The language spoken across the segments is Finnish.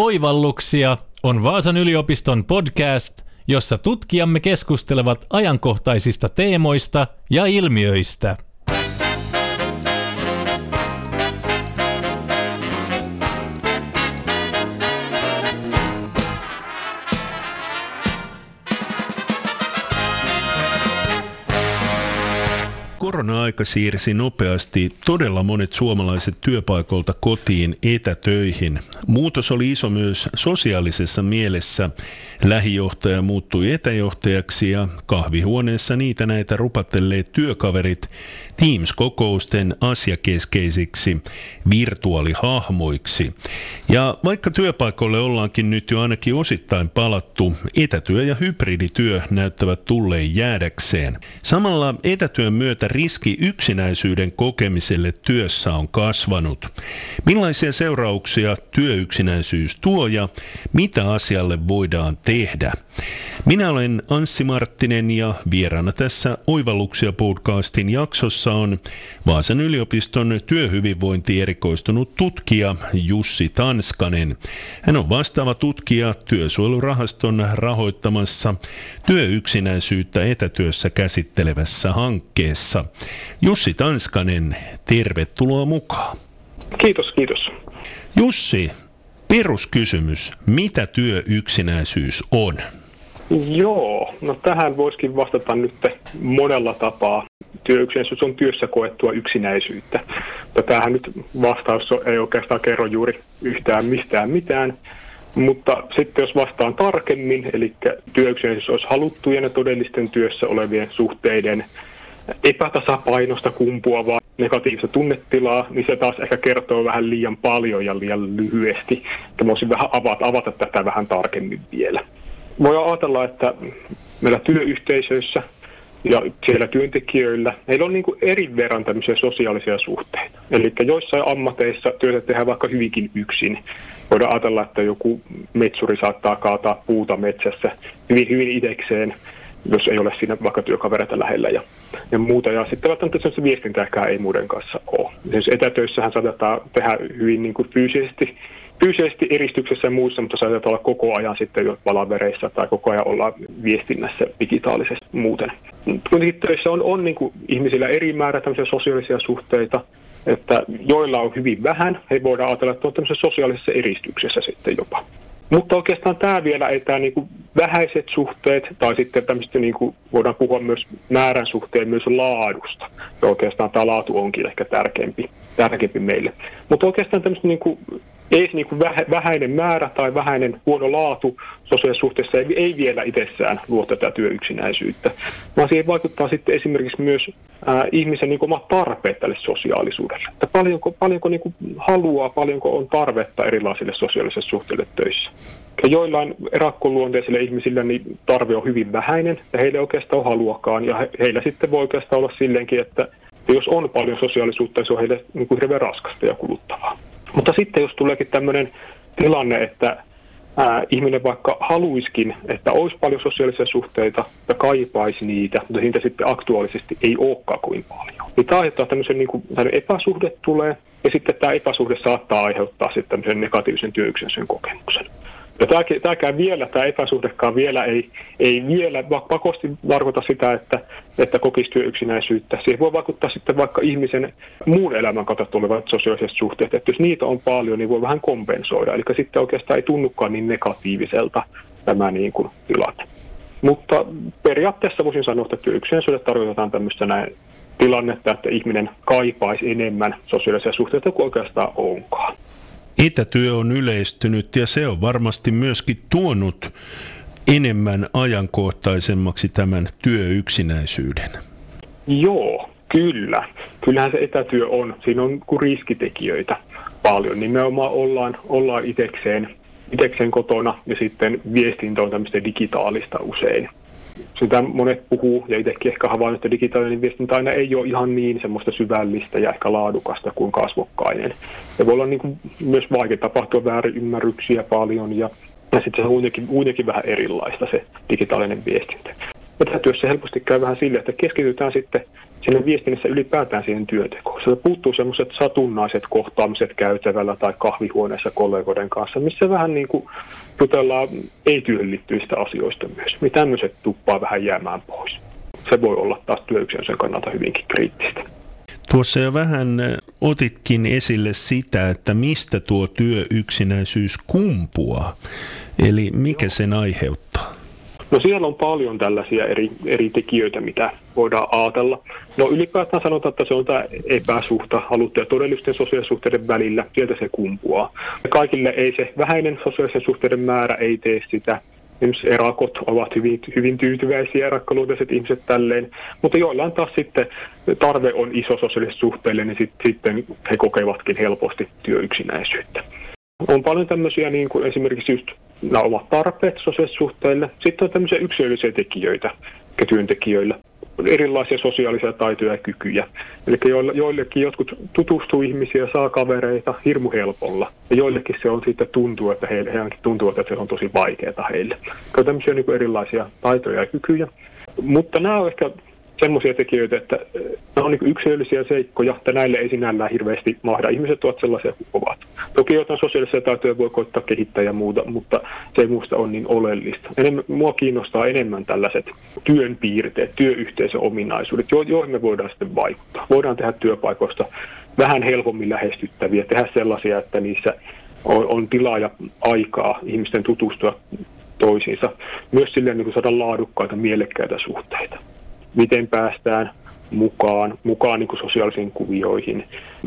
Oivalluksia on Vaasan yliopiston podcast, jossa tutkijamme keskustelevat ajankohtaisista teemoista ja ilmiöistä. Korona-aika siirsi nopeasti todella monet suomalaiset työpaikolta kotiin etätöihin. Muutos oli iso myös sosiaalisessa mielessä. Lähijohtaja muuttui etäjohtajaksi ja kahvihuoneessa niitä näitä rupattelleet työkaverit Teams-kokousten asiakeskeisiksi virtuaalihahmoiksi. Ja vaikka työpaikoille ollaankin nyt jo ainakin osittain palattu, etätyö ja hybridityö näyttävät tulleen jäädäkseen. Samalla etätyön myötä riski yksinäisyyden kokemiselle työssä on kasvanut. Millaisia seurauksia työyksinäisyys tuo ja mitä asialle voidaan tehdä? Minä olen Anssi Marttinen ja vieraana tässä Oivalluksia podcastin jaksossa on Vaasan yliopiston työhyvinvointi erikoistunut tutkija Jussi Tanskanen. Hän on vastaava tutkija Työsuojelurahaston rahoittamassa työyksinäisyyttä etätyössä käsittelevässä hankkeessa. Jussi Tanskanen, tervetuloa mukaan. Kiitos, kiitos. Jussi, peruskysymys, mitä työyksinäisyys on? Joo, no tähän voisikin vastata nyt monella tapaa. Työyksinäisyys on työssä koettua yksinäisyyttä. Mutta tämähän nyt vastaus ei oikeastaan kerro juuri yhtään mistään mitään. Mutta sitten jos vastaan tarkemmin, eli työyksinäisyys olisi haluttujen ja todellisten työssä olevien suhteiden epätasapainosta kumpuavaa negatiivista tunnetilaa, niin se taas ehkä kertoo vähän liian paljon ja liian lyhyesti. Ja voisin vähän avata, avata tätä vähän tarkemmin vielä. Voi ajatella, että meillä työyhteisöissä ja siellä työntekijöillä, heillä on niin kuin eri verran tämmöisiä sosiaalisia suhteita. Eli joissain ammateissa työtä tehdään vaikka hyvinkin yksin. Voidaan ajatella, että joku metsuri saattaa kaataa puuta metsässä hyvin, hyvin idekseen, jos ei ole siinä vaikka työkavereita lähellä ja, ja muuta. Ja sitten välttämättä se viestintääkään ei muiden kanssa ole. Esimerkiksi etätöissähän saatetaan tehdä hyvin niin kuin fyysisesti fyysisesti eristyksessä ja muussa, mutta saatetaan olla koko ajan sitten palavereissa tai koko ajan olla viestinnässä digitaalisesti muuten. Kuitenkin töissä on, on niin kuin ihmisillä eri määrä tämmöisiä sosiaalisia suhteita, että joilla on hyvin vähän, he voidaan ajatella, että on tämmöisessä sosiaalisessa eristyksessä sitten jopa. Mutta oikeastaan tämä vielä, että niin kuin vähäiset suhteet tai sitten tämmöistä niin kuin voidaan puhua myös määrän suhteen myös laadusta. Ja oikeastaan tämä laatu onkin ehkä tärkeämpi, tärkeämpi meille. Mutta oikeastaan tämmöistä niin kuin ei niin vähäinen määrä tai vähäinen huono laatu sosiaalisessa suhteessa ei, ei vielä itsessään luo tätä työyksinäisyyttä, vaan siihen vaikuttaa sitten esimerkiksi myös ää, ihmisen niin omat tarpeet tälle sosiaalisuudelle. Että paljonko, paljonko niin kuin haluaa, paljonko on tarvetta erilaisille sosiaalisille suhteille töissä. Ja joillain erakkoluonteisille ihmisillä niin tarve on hyvin vähäinen ja heille oikeastaan on haluakaan ja he, heillä sitten voi oikeastaan olla silleenkin, että jos on paljon sosiaalisuutta, se on heille niin kuin hirveän raskasta ja kuluttavaa. Mutta sitten jos tuleekin tämmöinen tilanne, että ää, ihminen vaikka haluiskin, että olisi paljon sosiaalisia suhteita ja kaipaisi niitä, mutta siitä sitten aktuaalisesti ei olekaan kuin paljon. Niin tämä aiheuttaa tämmöisen niin kuin, epäsuhde tulee, ja sitten tämä epäsuhde saattaa aiheuttaa sitten tämmöisen negatiivisen työyksinäisyyden kokemuksen. Ja tämäkään vielä, tämä epäsuhdekaan vielä ei, ei vielä pakosti tarkoita sitä, että, että kokisi työyksinäisyyttä. Siihen voi vaikuttaa sitten vaikka ihmisen muun elämän kautta tulevat sosiaaliset suhteet. Että jos niitä on paljon, niin voi vähän kompensoida. Eli sitten oikeastaan ei tunnukaan niin negatiiviselta tämä niin kuin tilanne. Mutta periaatteessa voisin sanoa, että työyksinäisyydessä tarkoitetaan tämmöistä näin tilannetta, että ihminen kaipaisi enemmän sosiaalisia suhteita kuin oikeastaan onkaan. Etätyö on yleistynyt ja se on varmasti myöskin tuonut enemmän ajankohtaisemmaksi tämän työyksinäisyyden. Joo, kyllä. Kyllähän se etätyö on. Siinä on riskitekijöitä paljon. Nimenomaan ollaan, ollaan itekseen, itekseen kotona ja sitten viestintä on tämmöistä digitaalista usein sitä monet puhuu, ja itsekin ehkä havainnut, että digitaalinen viestintä aina ei ole ihan niin semmoista syvällistä ja ehkä laadukasta kuin kasvokkainen. Ja voi olla niin kuin myös vaikea tapahtua väärinymmärryksiä paljon, ja, ja sitten se on kuitenkin, kuitenkin vähän erilaista se digitaalinen viestintä. Ja työssä helposti käy vähän sille, että keskitytään sitten siinä viestinnässä ylipäätään siihen työntekoon. Sieltä puuttuu semmoiset satunnaiset kohtaamiset käytävällä tai kahvihuoneessa kollegoiden kanssa, missä vähän niin kuin jutellaan ei-työhön liittyvistä asioista myös. Niin tämmöiset tuppaa vähän jäämään pois. Se voi olla taas työyksilön kannalta hyvinkin kriittistä. Tuossa jo vähän otitkin esille sitä, että mistä tuo työyksinäisyys kumpuaa, eli mikä sen aiheuttaa? No siellä on paljon tällaisia eri, eri tekijöitä, mitä voidaan ajatella. No ylipäätään sanotaan, että se on tämä epäsuhta haluttu ja todellisten sosiaalisuhteiden välillä, sieltä se kumpuaa. Kaikille ei se vähäinen sosiaalisen suhteiden määrä ei tee sitä. Esimerkiksi erakot ovat hyvin, hyvin tyytyväisiä, erakkaluonteiset ihmiset tälleen, mutta joillain taas sitten tarve on iso sosiaaliselle suhteelle, niin sit, sitten he kokevatkin helposti työyksinäisyyttä. On paljon tämmöisiä niin kuin esimerkiksi just nämä omat tarpeet sosiaalisuhteille. Sitten on tämmöisiä yksilöllisiä tekijöitä työntekijöillä erilaisia sosiaalisia taitoja ja kykyjä. Eli joillekin jotkut tutustuu ihmisiä, saa kavereita hirmu helpolla. Ja joillekin se on sitten tuntuu, että heille, heille tuntuu, että se on tosi vaikeaa heille. On tämmöisiä niin erilaisia taitoja ja kykyjä. Mutta nämä on ehkä semmoisia tekijöitä, että nämä on niin yksilöllisiä seikkoja, että näille ei sinällään hirveästi mahda. Ihmiset ovat sellaisia kuin ovat. Toki jotain sosiaalisia taitoja voi koittaa kehittää ja muuta, mutta se ei muusta ole niin oleellista. Enemmän, mua kiinnostaa enemmän tällaiset työn piirteet, työyhteisöominaisuudet, joihin me voidaan sitten vaikuttaa. Voidaan tehdä työpaikoista vähän helpommin lähestyttäviä, tehdä sellaisia, että niissä on, on tilaa ja aikaa ihmisten tutustua toisiinsa. Myös silleen niin saada laadukkaita, mielekkäitä suhteita miten päästään mukaan, mukaan niin kuin sosiaalisiin kuvioihin.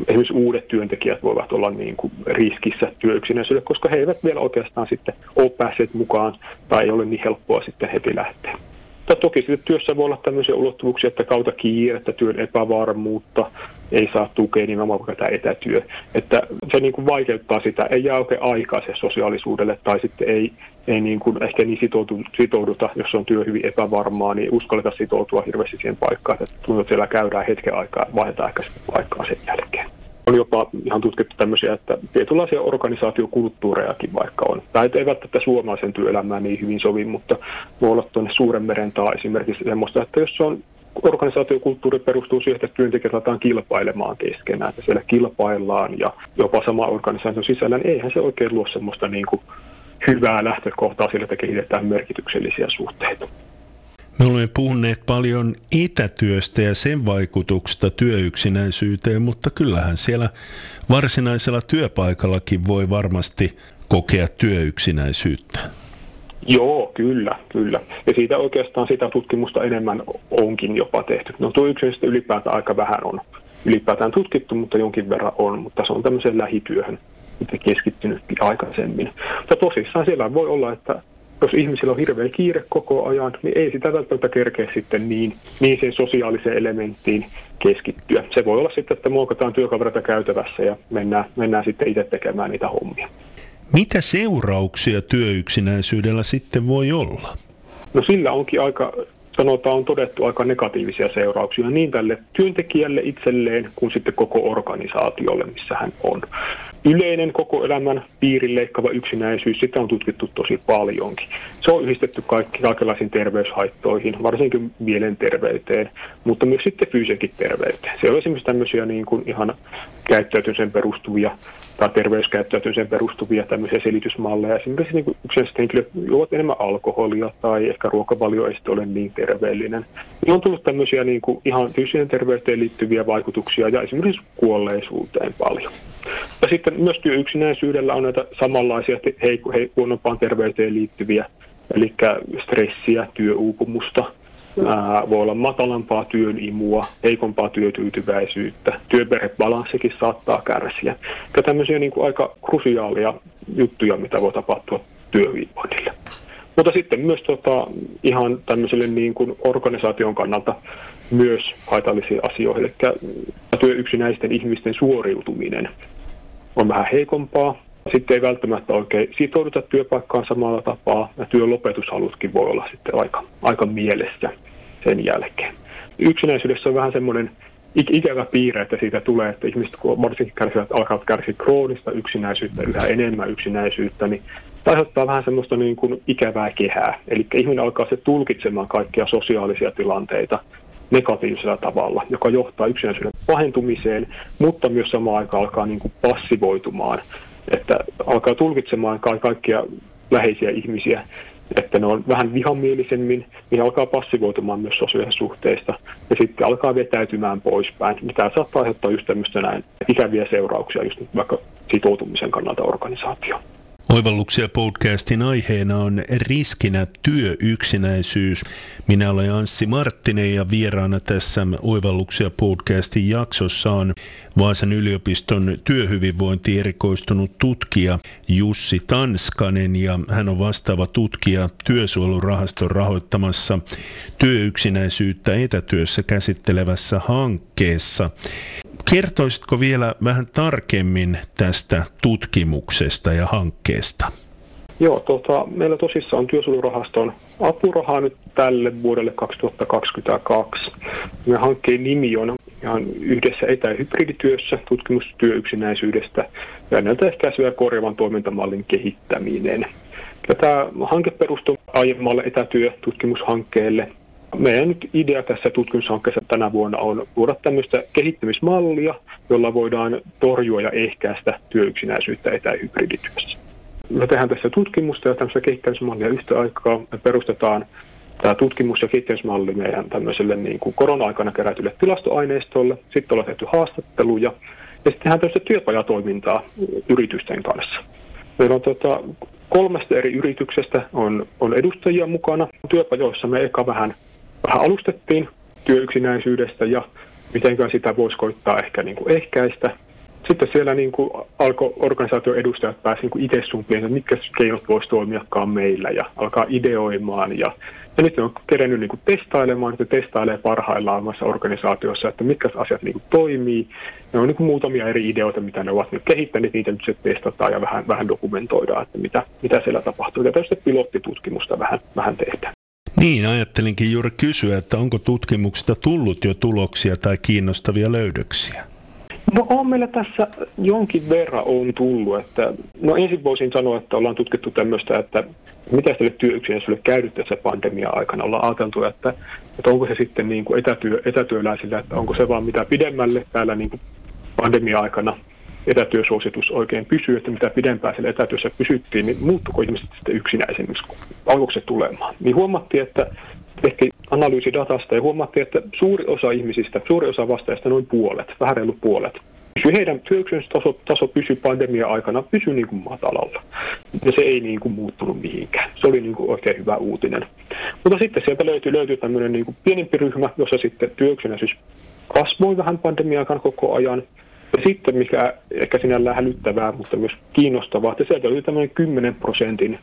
Esimerkiksi uudet työntekijät voivat olla niin kuin riskissä työyksinäisyydelle, koska he eivät vielä oikeastaan sitten ole päässeet mukaan tai ei ole niin helppoa sitten heti lähteä. Mutta toki sitten työssä voi olla tämmöisiä ulottuvuuksia, että kautta kiirettä, työn epävarmuutta, ei saa tukea nimenomaan vaikka tämä etätyö. Että se niin kuin vaikeuttaa sitä, ei jää oikein aikaa se sosiaalisuudelle tai sitten ei, ei niin kuin ehkä niin sitoudu, sitouduta, jos on työ hyvin epävarmaa, niin uskalleta sitoutua hirveästi siihen paikkaan, että tuntuu, että siellä käydään hetken aikaa, vaihdetaan ehkä paikkaa sen jälkeen. On jopa ihan tutkittu tämmöisiä, että tietynlaisia organisaatiokulttuurejakin vaikka on. Tai ei välttämättä suomalaisen työelämään niin hyvin sovi, mutta voi olla tuonne suuren meren taa esimerkiksi semmoista, että jos on organisaatiokulttuuri perustuu siihen, että työntekijät laitetaan kilpailemaan keskenään, että siellä kilpaillaan ja jopa sama organisaation sisällä, niin eihän se oikein luo semmoista niin kuin hyvää lähtökohtaa sille, että kehitetään merkityksellisiä suhteita. Me olemme puhuneet paljon etätyöstä ja sen vaikutuksesta työyksinäisyyteen, mutta kyllähän siellä varsinaisella työpaikallakin voi varmasti kokea työyksinäisyyttä. Joo, kyllä, kyllä. Ja siitä oikeastaan sitä tutkimusta enemmän onkin jopa tehty. No tuo yksinäisyyttä ylipäätään aika vähän on ylipäätään tutkittu, mutta jonkin verran on, mutta se on tämmöiseen lähityöhön keskittynyt aikaisemmin. Mutta tosissaan siellä voi olla, että jos ihmisillä on hirveä kiire koko ajan, niin ei sitä välttämättä kerkeä sitten niin, niin sen sosiaaliseen elementtiin keskittyä. Se voi olla sitten, että muokataan työkavereita käytävässä ja mennään, mennään sitten itse tekemään niitä hommia. Mitä seurauksia työyksinäisyydellä sitten voi olla? No sillä onkin aika, sanotaan on todettu aika negatiivisia seurauksia niin tälle työntekijälle itselleen kuin sitten koko organisaatiolle, missä hän on yleinen koko elämän piirin leikkaava yksinäisyys, sitä on tutkittu tosi paljonkin. Se on yhdistetty kaikki, kaikenlaisiin terveyshaittoihin, varsinkin mielenterveyteen, mutta myös sitten fyysisenkin terveyteen. Se on esimerkiksi tämmöisiä niin kuin ihan käyttäytymisen perustuvia tai terveyskäyttäytymiseen perustuvia tämmöisiä selitysmalleja. Esimerkiksi niin yksinäiset henkilöt juovat enemmän alkoholia tai ehkä ruokavalio ei ole niin terveellinen. Niin on tullut tämmöisiä niin kuin ihan fyysiseen terveyteen liittyviä vaikutuksia ja esimerkiksi kuolleisuuteen paljon. Ja sitten myös työyksinäisyydellä on näitä samanlaisia heikko, heikko, huonompaan terveyteen liittyviä, eli stressiä, työuupumusta, Ää, voi olla matalampaa työn imua, heikompaa työtyytyväisyyttä, työperhebalanssikin saattaa kärsiä. Ja tämmöisiä niin kuin aika krusiaalia juttuja, mitä voi tapahtua työhyvinvoinnille. Mutta sitten myös tota, ihan tämmöiselle niin kuin organisaation kannalta myös haitallisia asioita, eli työyksinäisten ihmisten suoriutuminen on vähän heikompaa. Sitten ei välttämättä oikein sitouduta työpaikkaan samalla tapaa, ja työn lopetushalutkin voi olla sitten aika, aika mielessä sen jälkeen. Yksinäisyydessä on vähän semmoinen ikävä piirre, että siitä tulee, että ihmiset kun varsinkin kärsivät, alkavat kärsiä kroonista yksinäisyyttä, yhä enemmän yksinäisyyttä, niin aiheuttaa vähän semmoista niin kuin ikävää kehää. Eli ihminen alkaa se tulkitsemaan kaikkia sosiaalisia tilanteita negatiivisella tavalla, joka johtaa yksinäisyyden pahentumiseen, mutta myös samaan aikaan alkaa niin kuin passivoitumaan, että alkaa tulkitsemaan kaikkia läheisiä ihmisiä, että ne on vähän vihamielisemmin, niin alkaa passivoitumaan myös sosiaalisista suhteista ja sitten alkaa vetäytymään poispäin, mitä saattaa aiheuttaa just tämmöistä näin ikäviä seurauksia just vaikka sitoutumisen kannalta organisaatioon. Oivalluksia podcastin aiheena on riskinä työyksinäisyys. Minä olen Anssi Marttinen ja vieraana tässä Oivalluksia podcastin jaksossa on Vaasan yliopiston työhyvinvointi erikoistunut tutkija Jussi Tanskanen ja hän on vastaava tutkija työsuojelurahaston rahoittamassa työyksinäisyyttä etätyössä käsittelevässä hankkeessa. Kertoisitko vielä vähän tarkemmin tästä tutkimuksesta ja hankkeesta? Joo, tota, meillä tosissaan on työsuojelurahaston apurahaa nyt tälle vuodelle 2022. Me hankkeen nimi on ihan yhdessä etä- ja hybridityössä tutkimus työyksinäisyydestä ja ennaltaehkäisyä korjaavan toimintamallin kehittäminen. Ja tämä hanke perustuu aiemmalle etätyötutkimushankkeelle, meidän idea tässä tutkimushankkeessa tänä vuonna on luoda tämmöistä kehittämismallia, jolla voidaan torjua ja ehkäistä työyksinäisyyttä etä- ja hybridityössä. Me tehdään tässä tutkimusta ja tämmöistä kehittämismallia yhtä aikaa. Me perustetaan tämä tutkimus- ja kehittämismalli meidän tämmöiselle niin kuin korona-aikana kerätylle tilastoaineistolle. Sitten ollaan tehty haastatteluja ja sitten tehdään tämmöistä työpajatoimintaa yritysten kanssa. Meillä on tota, kolmesta eri yrityksestä on, on edustajia mukana. Työpajoissa me eka vähän vähän alustettiin työyksinäisyydestä ja miten sitä voisi koittaa ehkä niin kuin ehkäistä. Sitten siellä niin kuin alkoi organisaation edustajat pääsi niin itse suuntiin, että mitkä keinot voisi toimiakaan meillä ja alkaa ideoimaan. Ja, ja nyt ne on kerennyt niin kuin testailemaan, että testailee parhaillaan omassa organisaatiossa, että mitkä asiat niin kuin toimii. Ne on niin kuin muutamia eri ideoita, mitä ne ovat nyt kehittäneet, niitä nyt se testataan ja vähän, vähän dokumentoidaan, että mitä, mitä siellä tapahtuu. Ja tästä pilottitutkimusta vähän, vähän tehdään. Niin, ajattelinkin juuri kysyä, että onko tutkimuksesta tullut jo tuloksia tai kiinnostavia löydöksiä? No on meillä tässä jonkin verran on tullut. Että, no ensin voisin sanoa, että ollaan tutkittu tämmöistä, että mitä sille työyksinäiselle käynyt tässä pandemia-aikana. Ollaan ajateltu, että, että onko se sitten niin kuin etätyö, etätyöläisillä, että onko se vaan mitä pidemmälle täällä niin kuin pandemia-aikana – etätyösuositus oikein pysyy, että mitä pidempään siellä etätyössä pysyttiin, niin muuttuko ihmiset sitten yksinäisemmiksi, alkoiko se tulemaan. Niin huomattiin, että tehtiin analyysi datasta ja huomattiin, että suuri osa ihmisistä, suuri osa vastaajista, noin puolet, vähän reilu puolet, heidän taso, taso pysyi pandemia-aikana pysyi niin kuin matalalla. Ja se ei niin kuin muuttunut mihinkään. Se oli niin kuin oikein hyvä uutinen. Mutta sitten sieltä löytyi, löytyi tämmöinen niin kuin pienempi ryhmä, jossa sitten työyksinäisyys kasvoi vähän pandemia-aikana koko ajan. Ja sitten, mikä ehkä sinällään hälyttävää, mutta myös kiinnostavaa, että sieltä oli tämmöinen 10 prosentin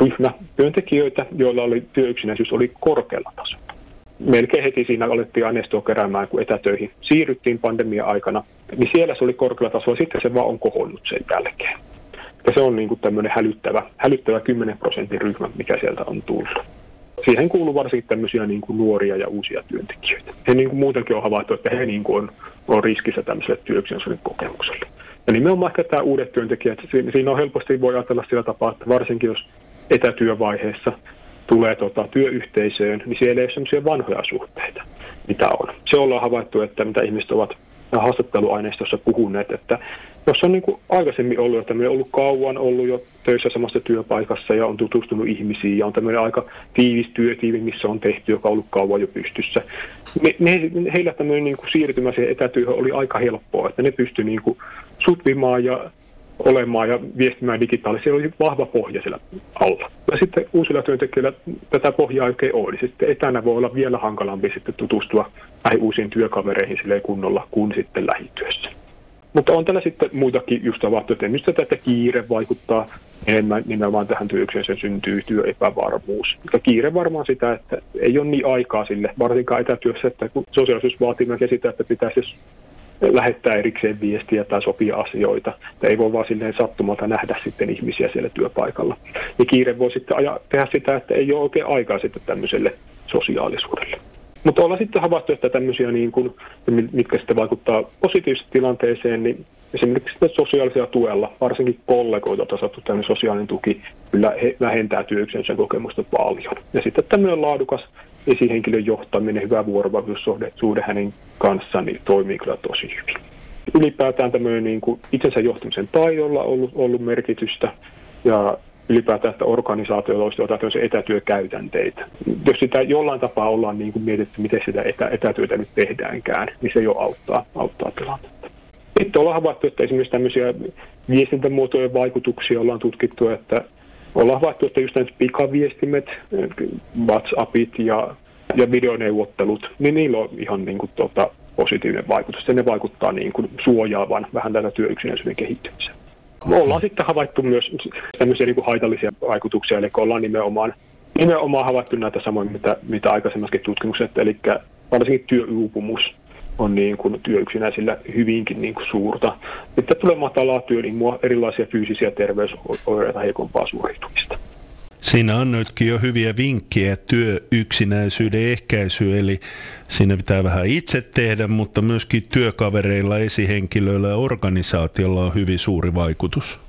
ryhmä työntekijöitä, joilla oli työyksinäisyys oli korkealla tasolla. Melkein heti siinä alettiin aineistoa keräämään, kun etätöihin siirryttiin pandemia-aikana, niin siellä se oli korkealla tasolla, sitten se vaan on kohonnut sen jälkeen. Ja se on niin kuin tämmöinen hälyttävä, hälyttävä 10 prosentin ryhmä, mikä sieltä on tullut. Siihen kuuluu varsinkin tämmöisiä niin kuin nuoria ja uusia työntekijöitä. He niin kuin muutenkin on havaittu, että he niin kuin on on riskissä tämmöiselle työyksinäisyyden kokemukselle. Ja nimenomaan ehkä tämä uudet työntekijät, siinä on helposti voi ajatella sillä tapaa, että varsinkin jos etätyövaiheessa tulee tota, työyhteisöön, niin siellä ei ole sellaisia vanhoja suhteita, mitä on. Se ollaan havaittu, että mitä ihmiset ovat haastatteluaineistossa puhuneet, että jos on niin kuin aikaisemmin ollut, että me on ollut kauan ollut jo töissä samassa työpaikassa ja on tutustunut ihmisiin ja on tämmöinen aika tiivis työtiivi, missä on tehty, joka on ollut kauan jo pystyssä, ne, ne, heillä tämmöinen niin kuin siirtymä siihen etätyöhön oli aika helppoa, että ne pystyi niin kuin sutvimaan ja olemaan ja viestimään digitaalisesti. Siellä oli vahva pohja siellä alla. Ja sitten uusilla työntekijöillä tätä pohjaa oikein ole. Niin sitten etänä voi olla vielä hankalampi sitten tutustua näihin uusiin työkavereihin kunnolla kuin sitten lähityössä. Mutta on tällä sitten muitakin just että nyt tätä, kiire vaikuttaa enemmän nimenomaan tähän työkseen, syntyy työepävarmuus. Mutta kiire varmaan sitä, että ei ole niin aikaa sille, varsinkaan etätyössä, että kun sosiaalisuus vaatii myös sitä, että pitäisi lähettää erikseen viestiä tai sopia asioita. Että ei voi vaan silleen sattumalta nähdä sitten ihmisiä siellä työpaikalla. Niin kiire voi sitten aja, tehdä sitä, että ei ole oikein aikaa sitten tämmöiselle sosiaalisuudelle. Mutta ollaan sitten havaittu, että tämmöisiä, niin kuin, mitkä sitten vaikuttaa positiivisesti tilanteeseen, niin esimerkiksi sosiaalisella tuella, varsinkin kollegoilta saatu tämmöinen sosiaalinen tuki, kyllä he vähentää työyksen kokemusta paljon. Ja sitten tämmöinen laadukas esihenkilön johtaminen, hyvä vuorovaikutussuhde hänen kanssaan niin toimii kyllä tosi hyvin. Ylipäätään tämmöinen niin kuin itsensä johtamisen taidolla on ollut, ollut merkitystä ja ylipäätään, että organisaatioilla olisi jotain etätyökäytänteitä. Jos sitä jollain tapaa ollaan niin kuin mietitty, miten sitä etä, etätyötä nyt tehdäänkään, niin se jo auttaa, auttaa tilannetta. Sitten ollaan havaittu, että esimerkiksi tämmöisiä viestintämuotojen vaikutuksia ollaan tutkittu, että ollaan havaittu, että just näitä pikaviestimet, WhatsAppit ja, ja videoneuvottelut, niin niillä on ihan niin kuin, tota, positiivinen vaikutus. Ja ne vaikuttaa niin kuin suojaavan vähän tätä työyksinäisyyden kehittymiseen. Ollaan sitten havaittu myös tämmöisiä niin kuin haitallisia vaikutuksia, eli ollaan nimenomaan, nimenomaan havaittu näitä samoja, mitä, mitä aikaisemmaskin tutkimukset, eli varsinkin työuupumus on niin kuin työyksinäisillä hyvinkin niin kuin suurta. Sitten tulee matalaa työimua, erilaisia fyysisiä terveysoireita, heikompaa suoritumista. Siinä annoitkin jo hyviä vinkkejä työyksinäisyyden ehkäisyyn, eli siinä pitää vähän itse tehdä, mutta myöskin työkavereilla, esihenkilöillä ja organisaatiolla on hyvin suuri vaikutus.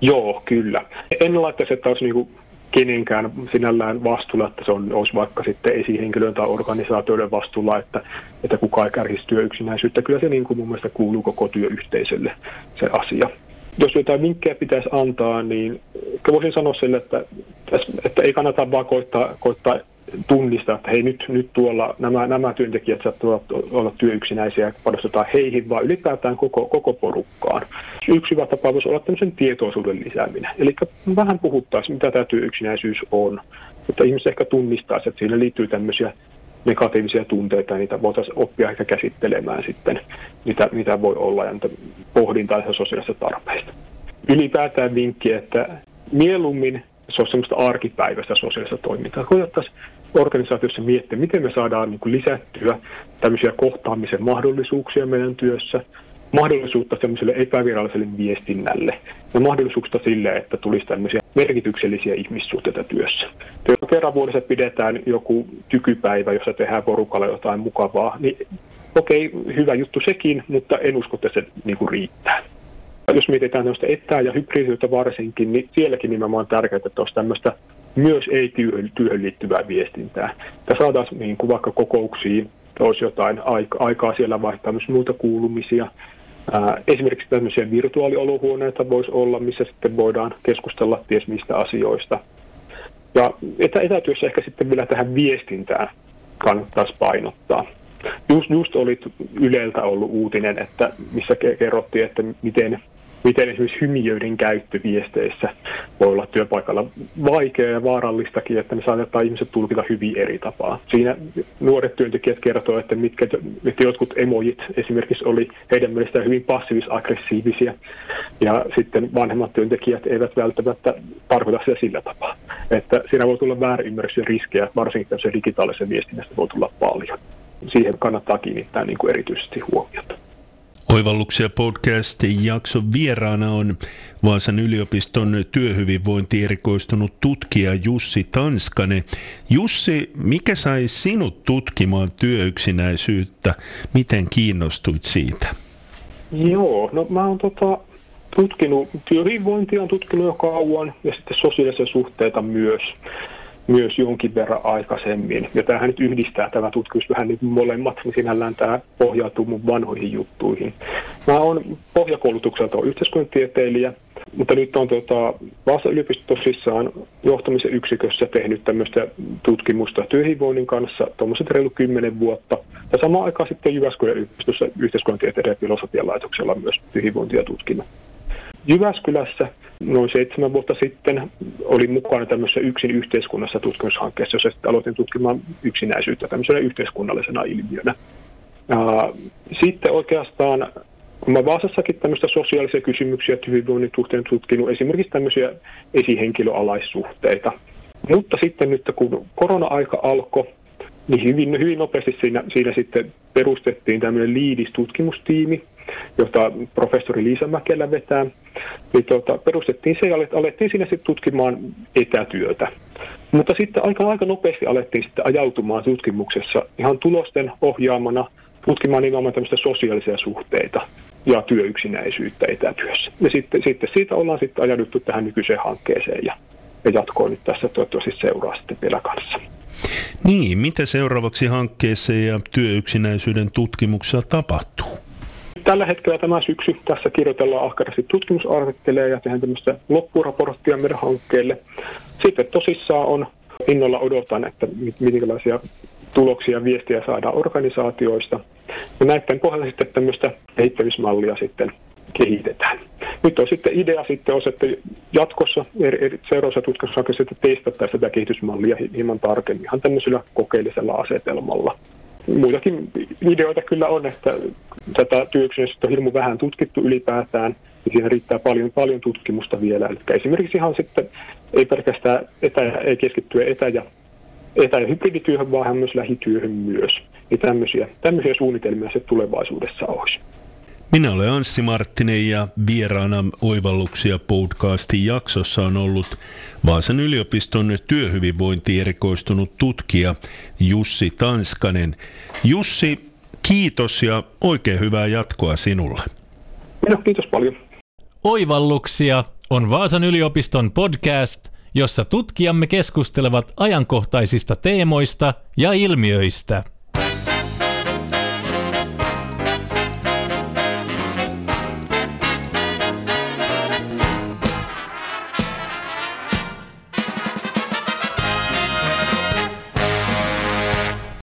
Joo, kyllä. En laittaisi, että olisi niin kenenkään sinällään vastuulla, että se on, olisi vaikka sitten esihenkilön tai organisaatioiden vastuulla, että, että kuka ei kärhisi työyksinäisyyttä. Kyllä se niin kuin mun mielestä kuuluu koko työyhteisölle se asia. Jos jotain vinkkejä pitäisi antaa, niin voisin sanoa sille, että, että ei kannata vaan koittaa, koittaa tunnistaa, että hei nyt, nyt tuolla nämä, nämä työntekijät saattavat olla työyksinäisiä ja panostetaan heihin, vaan ylipäätään koko, koko porukkaan. Yksi hyvä tapa voisi olla tämmöisen tietoisuuden lisääminen. Eli vähän puhuttaisiin, mitä tämä työyksinäisyys on. Että ihmiset ehkä tunnistaisi, että siinä liittyy tämmöisiä negatiivisia tunteita, ja niitä voitaisiin oppia ehkä käsittelemään sitten, mitä, mitä voi olla, ja pohdintaa sosiaalisesta tarpeista. Ylipäätään vinkki, että mieluummin se on semmoista arkipäiväistä sosiaalista toimintaa. Koitettaisiin organisaatiossa miettiä, miten me saadaan niin lisättyä tämmöisiä kohtaamisen mahdollisuuksia meidän työssä, mahdollisuutta semmoiselle epäviralliselle viestinnälle ja mahdollisuutta sille, että tulisi tämmöisiä merkityksellisiä ihmissuhteita työssä. Jos kerran vuodessa pidetään joku tykypäivä, jossa tehdään porukalla jotain mukavaa, niin okei, hyvä juttu sekin, mutta en usko, että se niin kuin riittää. Jos mietitään tämmöistä etä- ja hybridiyttä varsinkin, niin sielläkin nimenomaan on tärkeää, että olisi tämmöistä myös ei-työhön työhön liittyvää viestintää. Ja saadaan niin kuin vaikka kokouksiin, olisi jotain aikaa siellä vaihtaa myös muita kuulumisia. Ää, esimerkiksi tämmöisiä virtuaaliolohuoneita voisi olla, missä sitten voidaan keskustella ties mistä asioista. Ja etä- etätyössä ehkä sitten vielä tähän viestintään kannattaisi painottaa. Just, just oli Yleltä ollut uutinen, että missä kerrottiin, että miten miten esimerkiksi hymiöiden käyttö viesteissä voi olla työpaikalla vaikeaa ja vaarallistakin, että ne saatetaan ihmiset tulkita hyvin eri tapaa. Siinä nuoret työntekijät kertovat, että mitkä, mitkä jotkut emojit esimerkiksi oli heidän mielestään hyvin passiivis-aggressiivisia, ja sitten vanhemmat työntekijät eivät välttämättä tarkoita sitä sillä tapaa. Että siinä voi tulla väärinymmärryksiä riskejä, varsinkin tämmöisen digitaalisen viestinnästä voi tulla paljon. Siihen kannattaa kiinnittää niin kuin erityisesti huomiota. Oivalluksia podcastin jakson vieraana on Vaasan yliopiston työhyvinvointi erikoistunut tutkija Jussi Tanskanen. Jussi, mikä sai sinut tutkimaan työyksinäisyyttä? Miten kiinnostuit siitä? Joo, no mä oon tota, tutkinut työhyvinvointia, on tutkinut jo kauan ja sitten sosiaalisia suhteita myös myös jonkin verran aikaisemmin. Ja tämähän nyt yhdistää tämä tutkimus vähän niin molemmat, niin sinällään tämä pohjautuu mun vanhoihin juttuihin. Mä oon pohjakoulutukselta yhteiskuntatieteilijä, mutta nyt on tota, Vaasa yliopisto tosissaan johtamisen yksikössä tehnyt tämmöistä tutkimusta työhyvinvoinnin kanssa tuommoiset reilu kymmenen vuotta. Ja samaan aikaan sitten Jyväskylän yliopistossa yhteiskuntatieteiden ja filosofian laitoksella myös työhyvinvointia tutkinut. Jyväskylässä noin seitsemän vuotta sitten olin mukana tämmöisessä yksin yhteiskunnassa tutkimushankkeessa, jossa sitten aloitin tutkimaan yksinäisyyttä tämmöisenä yhteiskunnallisena ilmiönä. Ja sitten oikeastaan, kun mä Vaasassakin tämmöistä sosiaalisia kysymyksiä hyvinvoinnin suhteen tutkinut, esimerkiksi tämmöisiä esihenkilöalaissuhteita. Mutta sitten nyt kun korona-aika alkoi, niin hyvin, hyvin nopeasti siinä, siinä sitten perustettiin tämmöinen liidistutkimustiimi, jota professori Liisa Mäkelä vetää, niin tuota, perustettiin se ja alettiin siinä sitten tutkimaan etätyötä. Mutta sitten aika, aika nopeasti alettiin sitten ajautumaan tutkimuksessa ihan tulosten ohjaamana tutkimaan nimenomaan tämmöistä sosiaalisia suhteita ja työyksinäisyyttä etätyössä. Ja sitten, sitten siitä ollaan sitten ajauduttu tähän nykyiseen hankkeeseen ja, ja jatkoon nyt tässä toivottavasti seuraa sitten vielä kanssa. Niin, mitä seuraavaksi hankkeessa ja työyksinäisyyden tutkimuksessa tapahtuu? Tällä hetkellä tämä syksy tässä kirjoitellaan ahkerasti tutkimusartikkeleja ja tehdään tämmöistä loppuraporttia meidän hankkeelle. Sitten tosissaan on innolla odotan, että minkälaisia tuloksia ja viestiä saadaan organisaatioista. Ja näiden pohjalta sitten tämmöistä kehittämismallia sitten kehitetään. Nyt on sitten idea sitten on, että jatkossa eri, eri seuraavassa tutkimushankkeessa sitten testattaisiin tätä kehitysmallia hieman tarkemmin ihan tämmöisellä kokeellisella asetelmalla. Muitakin ideoita kyllä on, että tätä työyksinäisyyttä on hirmu vähän tutkittu ylipäätään, niin siihen riittää paljon, paljon tutkimusta vielä. Eli esimerkiksi ihan sitten ei pelkästään etä, ei keskittyä etä- ja, etä- ja hybridityöhön, vaan myös lähityöhön myös. Niin tämmöisiä, tämmöisiä suunnitelmia se tulevaisuudessa olisi. Minä olen Anssi Marttinen ja vieraana Oivalluksia podcastin jaksossa on ollut Vaasan yliopiston työhyvinvointiin erikoistunut tutkija Jussi Tanskanen. Jussi, kiitos ja oikein hyvää jatkoa sinulle. No, kiitos paljon. Oivalluksia on Vaasan yliopiston podcast, jossa tutkijamme keskustelevat ajankohtaisista teemoista ja ilmiöistä.